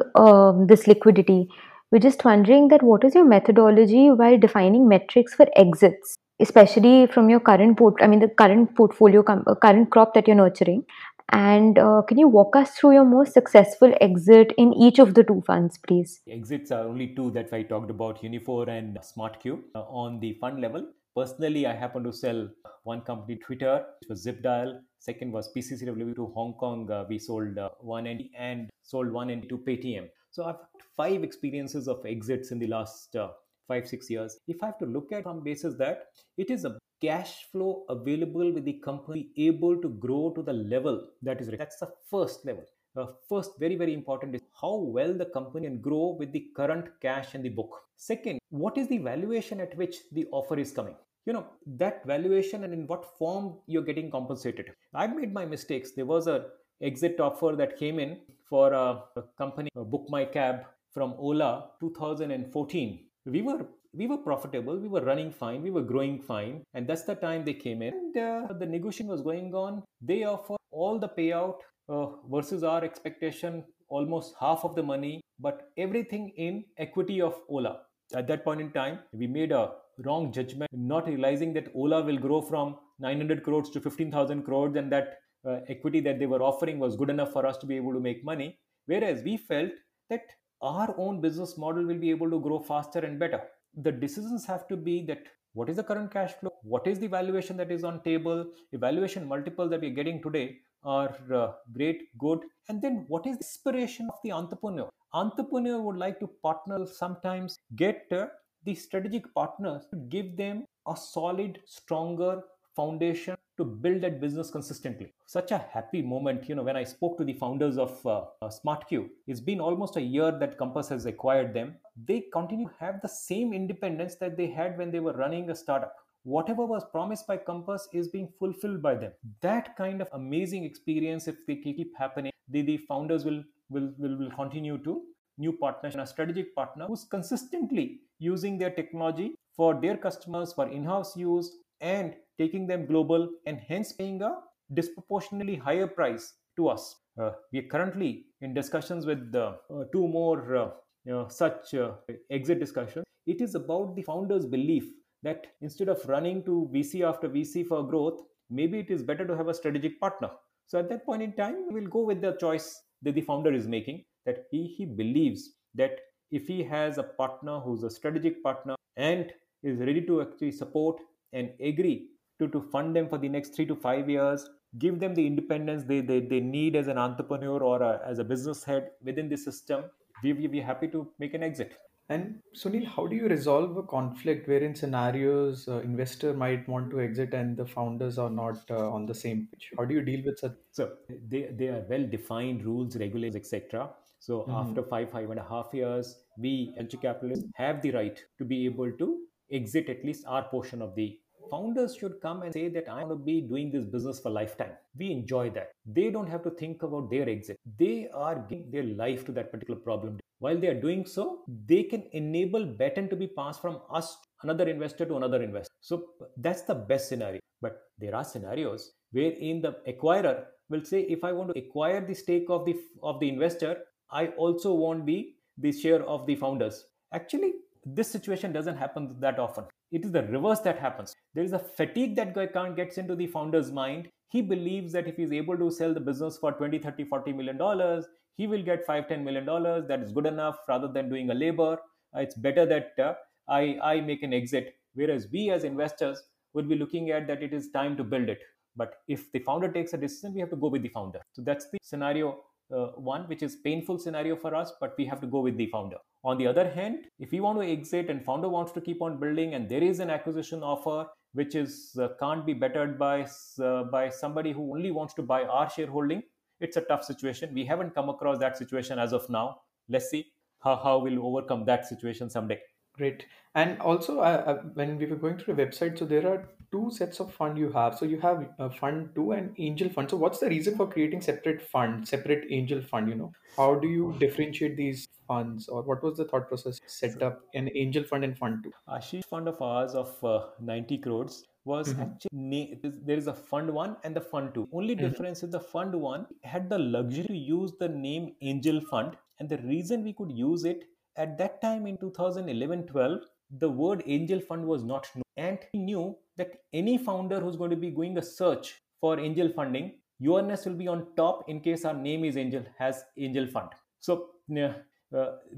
this liquidity, we're just wondering that what is your methodology while defining metrics for exits, especially from your current port. I mean, the current portfolio, uh, current crop that you're nurturing, and uh, can you walk us through your most successful exit in each of the two funds, please? Exits are only two that I talked about Uniphore and SmartQ. Uh, on the fund level, personally, I happen to sell one company, Twitter, which was Zipdial. Second was PCCW to Hong Kong. Uh, we sold uh, one entity and sold one entity to Paytm. So I've had five experiences of exits in the last uh, five, six years. If I have to look at on basis that it is a cash flow available with the company able to grow to the level that is that's the first level. Uh, first very very important is how well the company can grow with the current cash in the book. Second what is the valuation at which the offer is coming? You know that valuation and in what form you're getting compensated. I've made my mistakes. There was a exit offer that came in for a, a company a book my cab from ola 2014 we were we were profitable we were running fine we were growing fine and that's the time they came in. And uh, the negotiation was going on. They offered all the payout uh, versus our expectation almost half of the money but everything in equity of ola. At that point in time we made a wrong judgment not realizing that ola will grow from 900 crores to 15000 crores and that uh, equity that they were offering was good enough for us to be able to make money. Whereas we felt that our own business model will be able to grow faster and better. The decisions have to be that what is the current cash flow? What is the valuation that is on table? Evaluation multiple that we're getting today are uh, great good. And then what is the inspiration of the entrepreneur? Entrepreneur would like to partner sometimes get uh, the strategic partners to give them a solid stronger foundation to build that business consistently. Such a happy moment you know when i spoke to the founders of uh, uh, smartq. It's been almost a year that compass has acquired them. They continue to have the same independence that they had when they were running a startup. Whatever was promised by compass is being fulfilled by them. That kind of amazing experience if they keep happening the, the founders will, will will will continue to. New partners and a strategic partner who's consistently using their technology for their customers for in-house use and taking them global and hence paying a disproportionately higher price to us. Uh, we are currently in discussions with uh, two more uh, you know, such uh, exit discussions. It is about the founder's belief that instead of running to VC after VC for growth, maybe it is better to have a strategic partner. So at that point in time, we'll go with the choice that the founder is making. That he he believes that if he has a partner who's a strategic partner and is ready to actually support and agree to, to fund them for the next three to five years, give them the independence they, they, they need as an entrepreneur or a, as a business head within the system, we will be happy to make an exit. And Sunil, how do you resolve a conflict wherein scenarios uh, investor might want to exit and the founders are not uh, on the same page? How do you deal with such? So they, they are well defined rules, regulations, etc. So mm-hmm. after five five and a half years, we venture capitalists have the right to be able to exit at least our portion of the founders should come and say that I want to be doing this business for lifetime. We enjoy that. They don't have to think about their exit. They are giving their life to that particular problem. While they are doing so, they can enable Baton to be passed from us, another investor to another investor. So that's the best scenario. But there are scenarios wherein the acquirer will say, if I want to acquire the stake of the of the investor, I also want the the share of the founders. Actually, this situation doesn't happen that often. It is the reverse that happens. There is a fatigue that gets into the founder's mind. He believes that if he's able to sell the business for 20, 30, 40 million dollars, he will get 5, 10 million dollars. That is good enough rather than doing a labor. Uh, it's better that uh, I, I make an exit. Whereas we as investors would be looking at that it is time to build it. But if the founder takes a decision, we have to go with the founder. So that's the scenario uh, one, which is painful scenario for us, but we have to go with the founder. On the other hand, if we want to exit and founder wants to keep on building and there is an acquisition offer which is uh, can't be bettered by uh, by somebody who only wants to buy our shareholding, it's a tough situation. We haven't come across that situation as of now. Let's see how, how we'll overcome that situation someday. Great. And also, uh, uh, when we were going through the website, so there are two sets of fund you have. So you have uh, fund two and angel fund. So what's the reason for creating separate fund, separate angel fund? You know, how do you differentiate these funds, or what was the thought process set up an angel fund and fund two? Ashish fund of ours of uh, 90 crores was mm-hmm. actually there is a fund one and the fund two. Only mm-hmm. difference is the fund one had the luxury to use the name angel fund, and the reason we could use it at that time in 2011 12, the word angel fund was not known. And he knew that any founder who's going to be going a search for angel funding, Yournest will be on top in case our name is angel, has angel fund. So uh,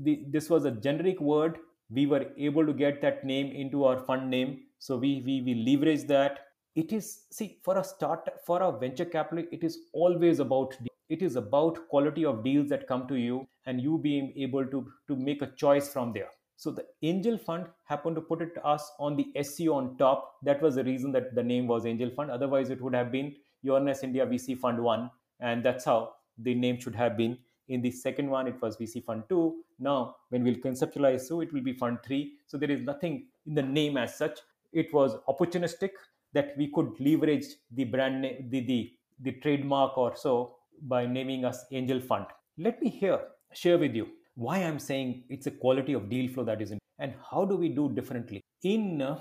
the, this was a generic word. We were able to get that name into our fund name. So we, we, we leverage that. It is, see, for a start, for a venture capital, it is always about it is about quality of deals that come to you and you being able to to make a choice from there so the angel fund happened to put it us on the sco on top that was the reason that the name was angel fund otherwise it would have been Yournest india vc fund 1 and that's how the name should have been. In the second one, it was VC Fund 2. Now, when we'll conceptualize, so it will be Fund 3. So there is nothing in the name as such. It was opportunistic that we could leverage the brand name, the, the, the trademark or so by naming us Angel Fund. Let me here share with you why I'm saying it's a quality of deal flow that is in, and how do we do differently. In uh,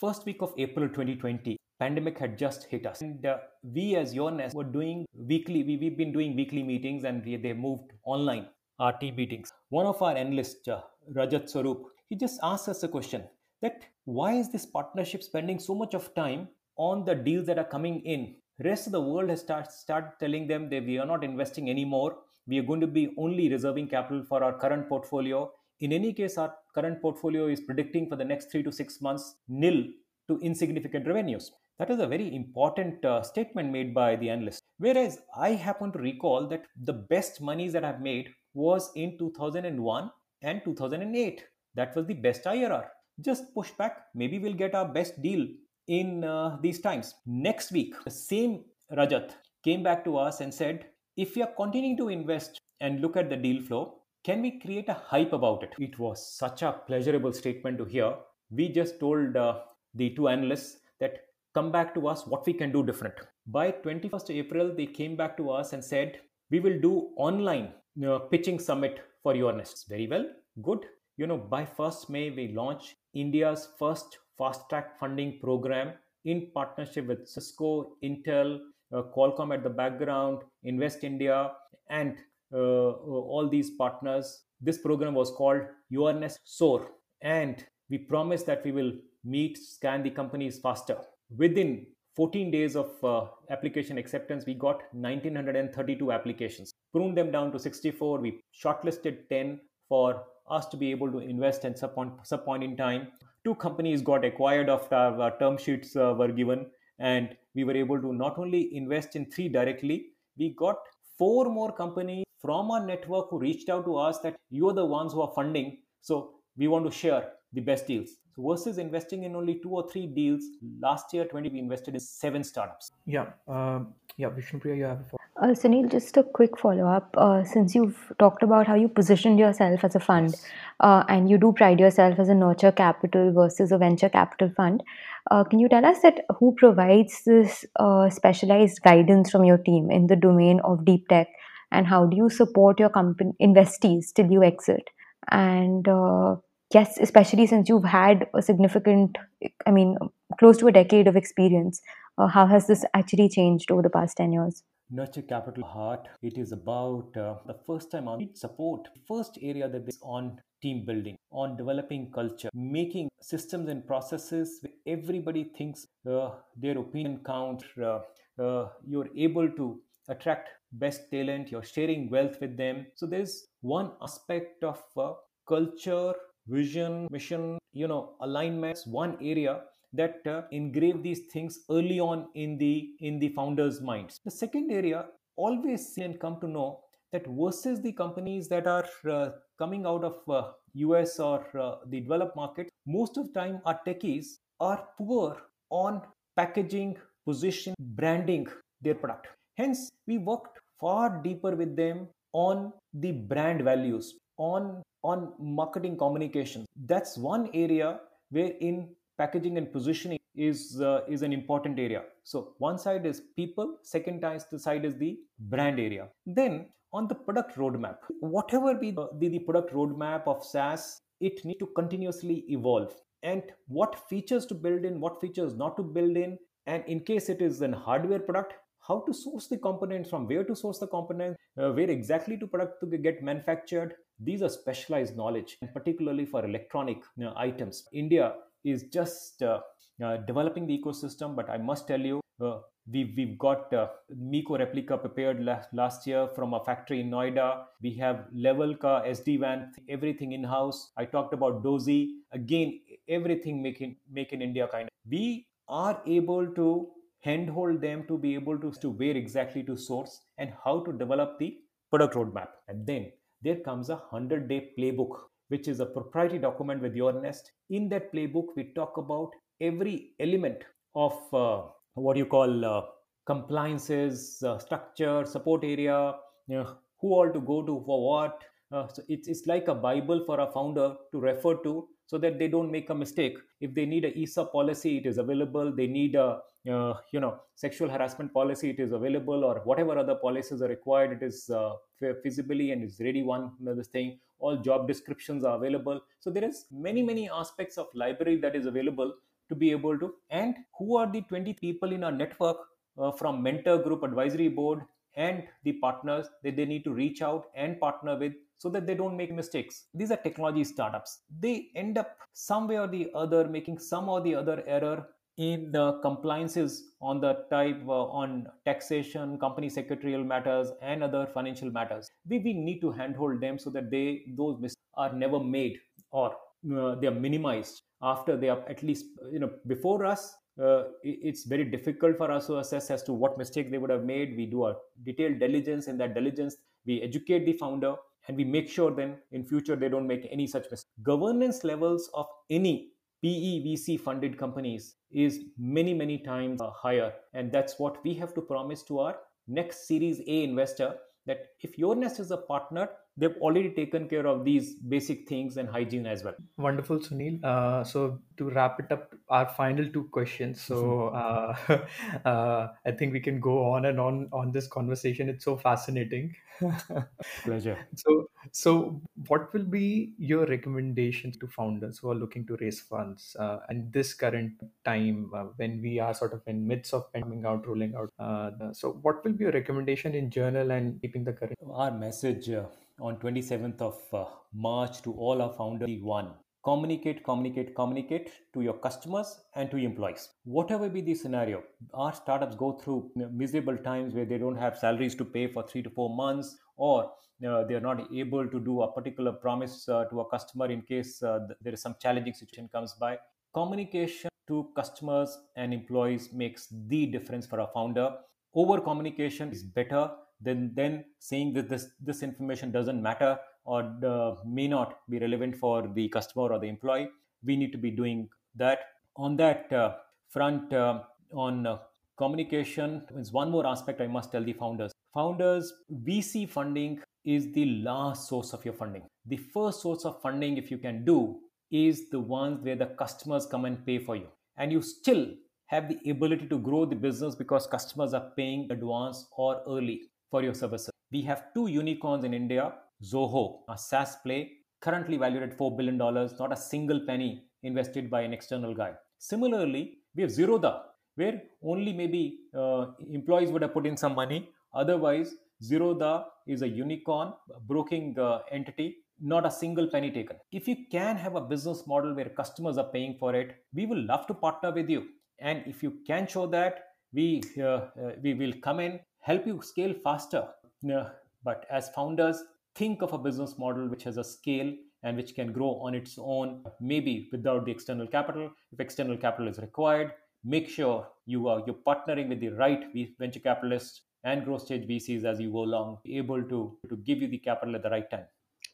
first week of April 2020, pandemic had just hit us, and uh, we as Yournest were doing weekly. We, we've been doing weekly meetings, and we, they moved online our team meetings. One of our analysts, uh, Rajat Swarup, he just asked us a question that why is this partnership spending so much of time on the deals that are coming in rest of the world has start, start telling them that we are not investing anymore we are going to be only reserving capital for our current portfolio. In any case our current portfolio is predicting for the next 3 to 6 months nil to insignificant revenues. That is a very important uh, statement made by the analyst. Whereas i happen to recall that the best monies that i've made was in 2001 and 2008 that was the best irr just push back. Maybe we'll get our best deal in uh, these times. Next week, the same Rajat came back to us and said, if we are continuing to invest and look at the deal flow, can we create a hype about it? It was such a pleasurable statement to hear. We just told uh, the two analysts that come back to us what we can do different. By 21st April, they came back to us and said, we will do online you know, pitching summit for Your Nests. Very well, good. You know, by 1st May, we launch India's first fast track funding program in partnership with Cisco, Intel, uh, Qualcomm at the background, Invest India, and uh, all these partners. This program was called Yournest SOAR, and we promised that we will meet, scan the companies faster. Within 14 days of uh, application acceptance, we got 1932 applications. Pruned them down to 64. We shortlisted 10 for us to be able to invest point, some point in time. Two companies got acquired after our term sheets uh, were given, and we were able to not only invest in three directly, we got four more companies from our network who reached out to us that you're the ones who are funding. So we want to share the best deals. So versus investing in only two or three deals, last year 20 we invested in seven startups. Yeah, um, yeah, Vishnupriya, you have a uh, Sunil, just a quick follow up. Uh, since you've talked about how you positioned yourself as a fund yes. uh, and you do pride yourself as a nurture capital versus a venture capital fund, uh, can you tell us that who provides this uh, specialized guidance from your team in the domain of deep tech and how do you support your company investees till you exit? And uh, yes, especially since you've had a significant, I mean, close to a decade of experience, how has this actually changed over the past 10 years? nurture capital heart it is about uh, the first time on support first area that is on team building on developing culture making systems and processes where everybody thinks uh, their opinion counts uh, uh, you're able to attract best talent you're sharing wealth with them so there's one aspect of uh, culture vision mission you know alignments one area that uh, engrave these things early on in the in the founders minds. The second area always see and come to know that versus the companies that are uh, coming out of uh, us or uh, the developed market most of the time our techies are poor on packaging position branding their product. Hence we worked far deeper with them on the brand values on on marketing communication that's one area where in packaging and positioning is uh, is an important area. So one side is people second side is the brand area. Then on the product roadmap whatever be the, the, product roadmap of saas it needs to continuously evolve. And what features to build in what features not to build in and in case it is an hardware product how to source the components from where to source the components uh, where exactly to product to get manufactured these are specialized knowledge and particularly for electronic you know, items india is just uh, uh, developing the ecosystem. But I must tell you, uh, we've, we've got uh, Miko replica prepared last, last year from a factory in Noida. We have Levelka, SD-WAN, everything in-house. I talked about Dozee. Again, everything make in, make in India kind of. We are able to handhold them to be able to, to where exactly to source and how to develop the product roadmap. And then there comes a 100-day playbook which is a proprietary document with Yournest. In that playbook, we talk about every element of uh, what you call uh, compliances, uh, structure, support area, you know, who all to go to for what. Uh, so it's, it's like a Bible for a founder to refer to so that they don't make a mistake. If they need a ESA policy, it is available. They need a uh, you know sexual harassment policy, it is available, or whatever other policies are required, it is uh, feasibly and is ready. One this thing, all job descriptions are available. So there is many many aspects of library that is available to be able to. And who are the 20 people in our network uh, from mentor group advisory board and the partners that they need to reach out and partner with so that they don't make mistakes. These are technology startups. They end up some way or the other making some or the other error in the compliances on the type uh, on taxation company secretarial matters and other financial matters. We, we need to handhold them so that they those mistakes are never made or uh, they are minimized after they are at least you know before us. Uh, it's very difficult for us to assess as to what mistake they would have made. We do a detailed diligence. In that diligence we educate the founder and we make sure then in future they don't make any such mistake governance levels of any PEVC funded companies is many, many times uh, higher. And that's what we have to promise to our next Series A investor that if Yournest is a partner, they've already taken care of these basic things and hygiene as well. Wonderful, Sunil. Uh, so to wrap it up, our final two questions. So uh, uh, I think we can go on and on on this conversation. It's so fascinating. Pleasure. So, so what will be your recommendations to founders who are looking to raise funds uh, and this current time uh, when we are sort of in midst of coming out, rolling out? Uh, so, what will be your recommendation in journal and keeping the current? Our message uh, on 27th of uh, March to all our founders one communicate communicate communicate to your customers and to employees. Whatever be the scenario our startups go through miserable times where they don't have salaries to pay for 3 to 4 months or they are not able to do a particular promise uh, to a customer in case uh, there is some challenging situation comes by. Communication to customers and employees makes the difference for a founder. Over communication is better than then saying that this this information doesn't matter or uh, may not be relevant for the customer or the employee we need to be doing that. On that uh, front uh, on uh, communication is one more aspect i must tell the founders. Founders vc funding is the last source of your funding. The first source of funding if you can do is the ones where the customers come and pay for you. And you still have the ability to grow the business because customers are paying advance or early for your services. We have two unicorns in India Zoho, a SaaS play, currently valued at $4 billion, not a single penny invested by an external guy. Similarly, we have Zerodha, where only maybe uh, employees would have put in some money. Otherwise, Zerodha is a unicorn, broking uh, entity, not a single penny taken. If you can have a business model where customers are paying for it, we will love to partner with you. And if you can show that, we uh, uh we will come in help you scale faster. But as founders, think of a business model which has a scale and which can grow on its own, maybe without the external capital. If external capital is required, make sure you are you're partnering with the right venture capitalists and growth stage VCs as you go along, able to to give you the capital at the right time.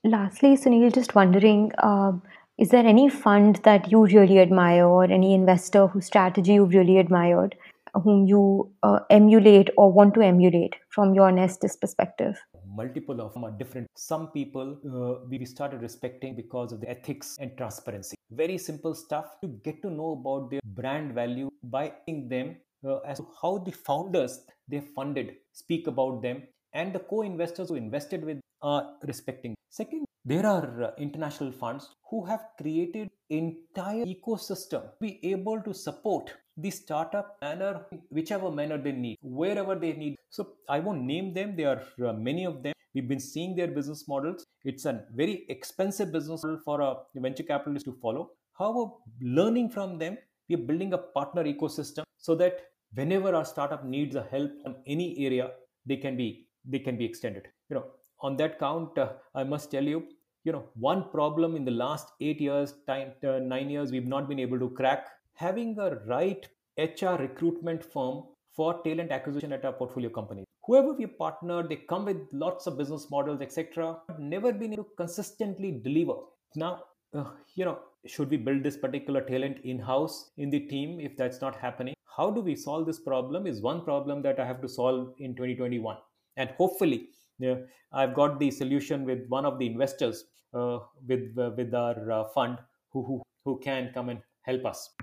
Lastly, Sunil, just wondering, uh, is there any fund that you really admire or any investor whose strategy you've really admired whom you uh, emulate or want to emulate from your Nest's perspective? Multiple of them are different. Some people uh, we started respecting because of the ethics and transparency. Very simple stuff to get to know about their brand value by them uh, as to how the founders they funded speak about them and the co-investors who invested with are respecting. Second, there are uh, international funds who have created entire ecosystem be able to support the startup manner whichever manner they need wherever they need. So i won't name them. There are uh, many of them. We've been seeing their business models. It's a very expensive business model for a venture capitalist to follow. However learning from them we're building a partner ecosystem so that whenever our startup needs a help on any area they can be they can be extended. You know on that count uh, i must tell you you know one problem in the last 8 years time uh, 9 years we've not been able to crack having a right HR recruitment firm for talent acquisition at our portfolio company. Whoever we partner, they come with lots of business models, etc. Never been able to consistently deliver. Now, uh, you know, should we build this particular talent in-house in the team if that's not happening? How do we solve this problem? Is one problem that I have to solve in 2021, and hopefully Yeah, I've got the solution with one of the investors uh, with uh, with our uh, fund who, who who can come and help us.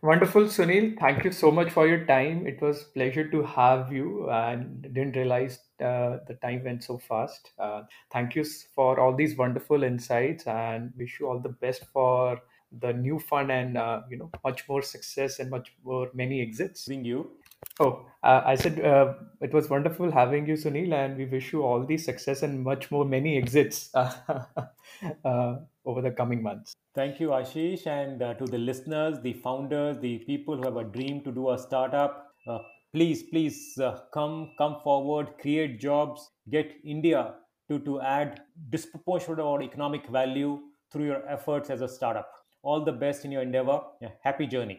Wonderful, Sunil. Thank you so much for your time. It was pleasure to have you, and didn't realize uh, the time went so fast. Uh, thank you for all these wonderful insights, and wish you all the best for the new fund and uh, you know much more success and much more many exits. Using you. Oh, uh, I said uh, it was wonderful having you, Sunil, and we wish you all the success and much more many exits uh, uh, over the coming months. Thank you, Ashish, and uh, to the listeners, the founders, the people who have a dream to do a startup. Uh, please, please come come forward, create jobs, get India to to add disproportionate or economic value through your efforts as a startup. All the best in your endeavor. Yeah, happy journey.